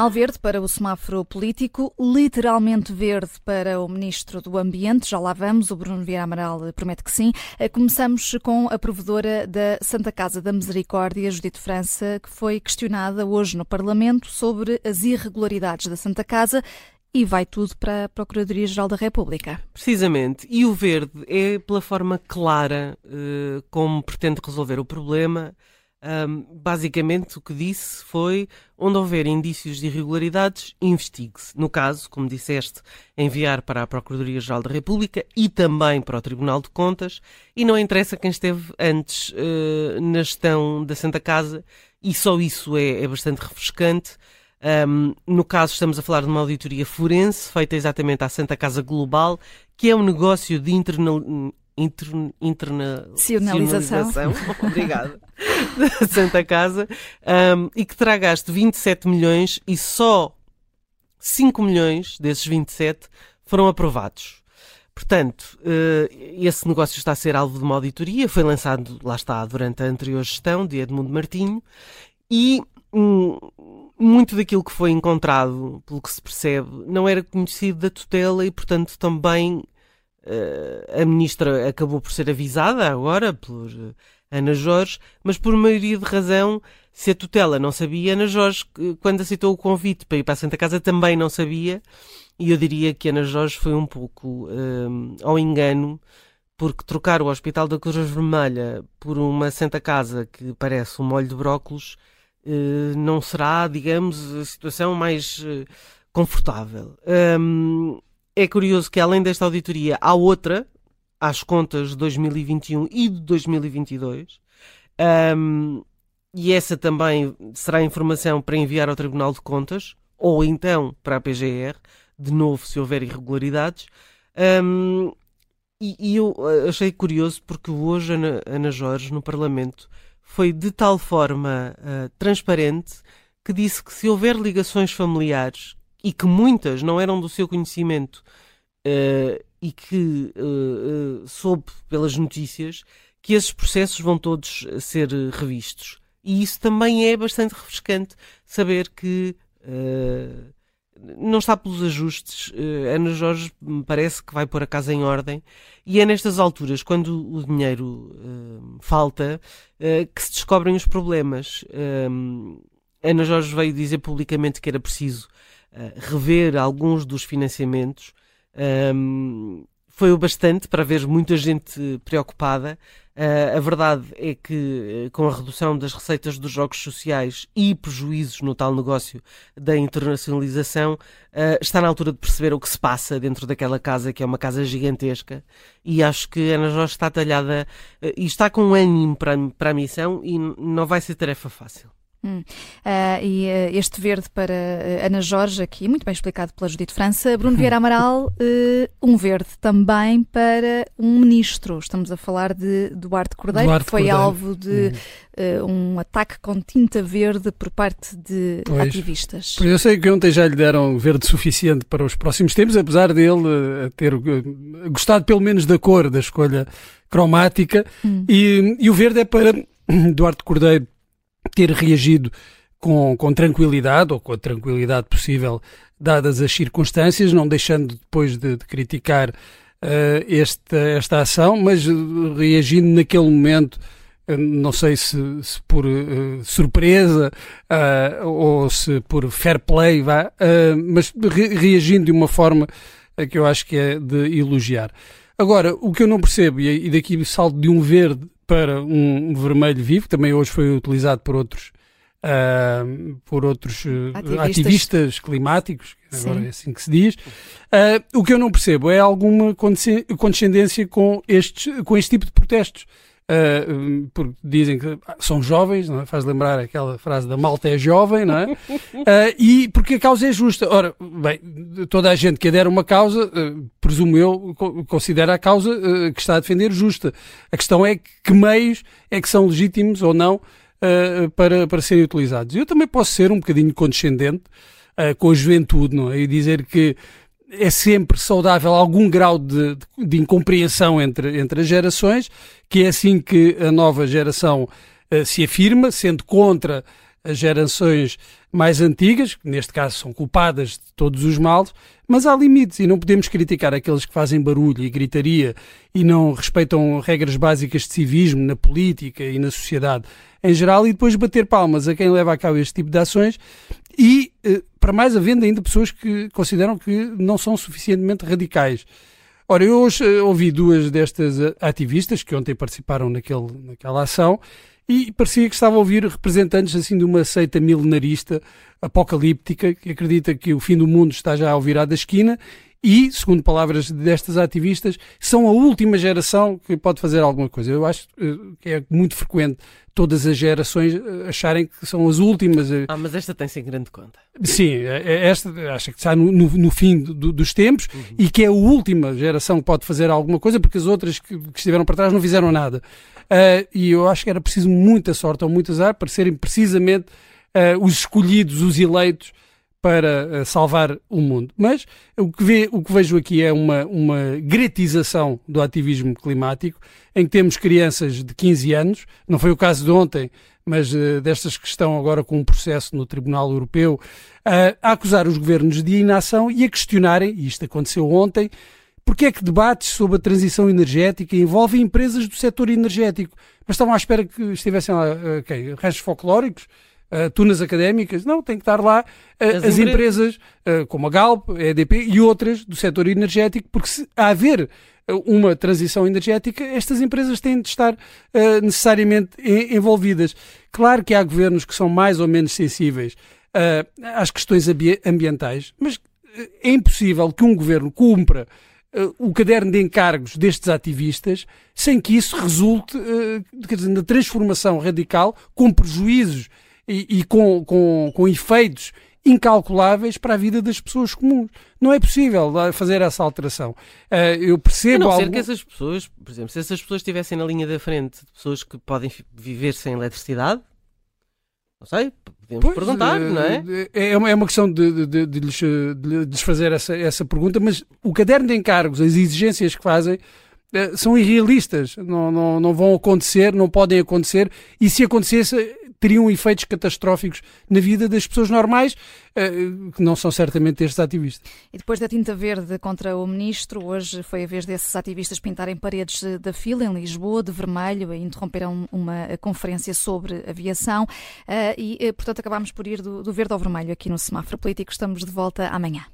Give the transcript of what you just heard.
Sinal verde para o semáforo político, literalmente verde para o Ministro do Ambiente. Já lá vamos, o Bruno Vieira Amaral promete que sim. Eh, começamos com a provedora da Santa Casa da Misericórdia, Judite França, que foi questionada hoje no Parlamento sobre as irregularidades da Santa Casa e vai tudo para a Procuradoria-Geral da República. Precisamente. E o verde é pela forma clara uh, como pretende resolver o problema um, basicamente, o que disse foi: onde houver indícios de irregularidades, investigue-se. No caso, como disseste, enviar para a Procuradoria-Geral da República e também para o Tribunal de Contas, e não interessa quem esteve antes uh, na gestão da Santa Casa, e só isso é, é bastante refrescante. Um, no caso, estamos a falar de uma auditoria forense feita exatamente à Santa Casa Global, que é um negócio de internacionalização, obrigado, da Santa Casa, um, e que terá gasto 27 milhões e só 5 milhões desses 27 foram aprovados. Portanto, uh, esse negócio está a ser alvo de uma auditoria, foi lançado, lá está, durante a anterior gestão de Edmundo Martinho, e um, muito daquilo que foi encontrado, pelo que se percebe, não era conhecido da tutela e, portanto, também a ministra acabou por ser avisada agora por uh, Ana Jorge, mas por maioria de razão, se a tutela não sabia, Ana Jorge, quando aceitou o convite para ir para a Santa Casa, também não sabia. E eu diria que Ana Jorge foi um pouco um, ao engano, porque trocar o Hospital da Cruz Vermelha por uma Santa Casa que parece um molho de brócolos uh, não será, digamos, a situação mais uh, confortável. Um, é curioso que, além desta auditoria, há outra, às contas de 2021 e de 2022. Um, e essa também será informação para enviar ao Tribunal de Contas ou então para a PGR, de novo, se houver irregularidades. Um, e, e, eu achei curioso porque hoje Ana, Ana Jorge, no Parlamento, foi de tal forma uh, transparente que disse que se houver ligações familiares e que muitas não eram do seu conhecimento uh, e que uh, uh, soube pelas notícias que esses processos vão todos ser revistos. E isso também é bastante refrescante saber que uh, não está pelos ajustes. Uh, Ana Jorge me parece que vai pôr a casa em ordem e é nestas alturas, quando o dinheiro uh, falta, que se descobrem os problemas. Ana Jorge veio dizer publicamente que era preciso rever alguns dos financiamentos um, foi o bastante para ver muita gente preocupada. Uh, a verdade é que, uh, com a redução das receitas dos jogos sociais e prejuízos no tal negócio da internacionalização, uh, está na altura de perceber o que se passa dentro daquela casa, que é uma casa gigantesca. E acho que Ana Jorge está talhada e está com ânimo para, para a missão e não vai ser tarefa fácil. Hum. Uh, e uh, este verde para uh, Ana Jorge, aqui, muito bem explicado pela Judite França. Bruno Vieira Amaral, um verde também para um ministro. Estamos a falar de Duarte Cordeiro, Duarte que foi Cordeiro. alvo de hum. um ataque com tinta verde por parte de pois, ativistas. Pois eu sei que ontem já lhe deram verde suficiente para os próximos tempos, apesar dele ter gostado pelo menos da cor da escolha cromática. Hum. E, e o verde é para Duarte Cordeiro ter reagido com, com tranquilidade, ou com a tranquilidade possível, dadas as circunstâncias, não deixando depois de, de criticar uh, esta, esta ação, mas reagindo naquele momento, uh, não sei se, se por uh, surpresa ou se por fair play, vá, mas re, reagindo de uma forma que eu acho que é de elogiar. Agora, o que eu não percebo, e daqui salto de um verde para um vermelho vivo, também hoje foi utilizado por outros, uh, por outros uh, ativistas. ativistas. climáticos, agora Sim. é assim que se diz. Uh, o que eu não percebo é alguma condescendência com, estes, com este tipo de protestos. Uh, porque dizem que são jovens, é? faz lembrar aquela frase da malta é jovem, não é? Uh, e porque a causa é justa. Ora, bem, toda a gente que adere uma causa, uh, presumo eu, considera a causa que está a defender justa. A questão é que meios é que são legítimos ou não para, para serem utilizados. Eu também posso ser um bocadinho condescendente com a juventude, não é? E dizer que é sempre saudável algum grau de, de, incompreensão entre, entre as gerações, que é assim que a nova geração uh, se afirma, sendo contra as gerações mais antigas, que neste caso são culpadas de todos os males, mas há limites e não podemos criticar aqueles que fazem barulho e gritaria e não respeitam regras básicas de civismo na política e na sociedade em geral e depois bater palmas a quem leva a cabo este tipo de ações e, eh, para mais, havendo ainda pessoas que consideram que não são suficientemente radicais. Ora, eu hoje eh, ouvi duas destas eh, ativistas que ontem participaram naquele, naquela ação e parecia que estava a ouvir representantes assim de uma seita milenarista apocalíptica que acredita que o fim do mundo está já ao virar da esquina e, segundo palavras destas ativistas, são a última geração que pode fazer alguma coisa. Eu acho eh, que é muito frequente todas as gerações eh, acharem que são as últimas. Ah, mas esta tem-se em grande conta. Sim, esta acha que está no, no, no fim do, dos tempos uhum. e que é a última geração que pode fazer alguma coisa porque as outras que, que estiveram para trás não fizeram nada. Uh, e eu acho que era preciso muita sorte ou muito azar para serem precisamente uh, os escolhidos, os eleitos para uh, salvar o mundo. Mas o que, vê, o que vejo aqui é uma, uma gratização do ativismo climático, em que temos crianças de 15 anos, não foi o caso de ontem, mas uh, destas que estão agora com um processo no Tribunal Europeu, uh, a acusar os governos de inação e a questionarem, e isto aconteceu ontem, porque é que debates sobre a transição energética envolvem empresas do setor energético? Mas estavam à espera que estivessem lá, okay, restos folclóricos, uh, tunas académicas? Não, tem que estar lá uh, as, as, empresas, uh, como a Galp, a EDP e outras do setor energético, porque se haver uma transição energética, estas empresas têm de estar necessariamente envolvidas. Claro que há governos que são mais ou menos sensíveis às questões ambientais, mas é impossível que um governo cumpra uh, o caderno de encargos destes ativistas sem que isso resulte uh, dizer, na transformação radical com prejuízos e, e com, com, com efeitos incalculáveis para a vida das pessoas comuns. Não é possível fazer essa alteração. Uh, eu percebo. A não ser que essas pessoas, por exemplo, se essas pessoas estivessem na linha da frente de pessoas que podem viver sem eletricidade, não sei, podemos pois, perguntar, uh, não é? É uma, é uma questão de, de, de, lhes, de, lhes, fazer essa, essa pergunta, mas o caderno de encargos, as exigências que fazem, são irrealistas. Não, não, não vão acontecer, não podem acontecer, e se acontecesse, teriam efeitos catastróficos na vida das pessoas normais, eh, que não são certamente estes ativistas. E depois da tinta verde contra o ministro, hoje foi a vez desses ativistas pintarem paredes da fila em Lisboa de vermelho e interromperam uma conferência sobre aviação eh, e, eh, portanto, acabámos por ir do, do verde ao vermelho aqui no semáforo político. Estamos de volta amanhã.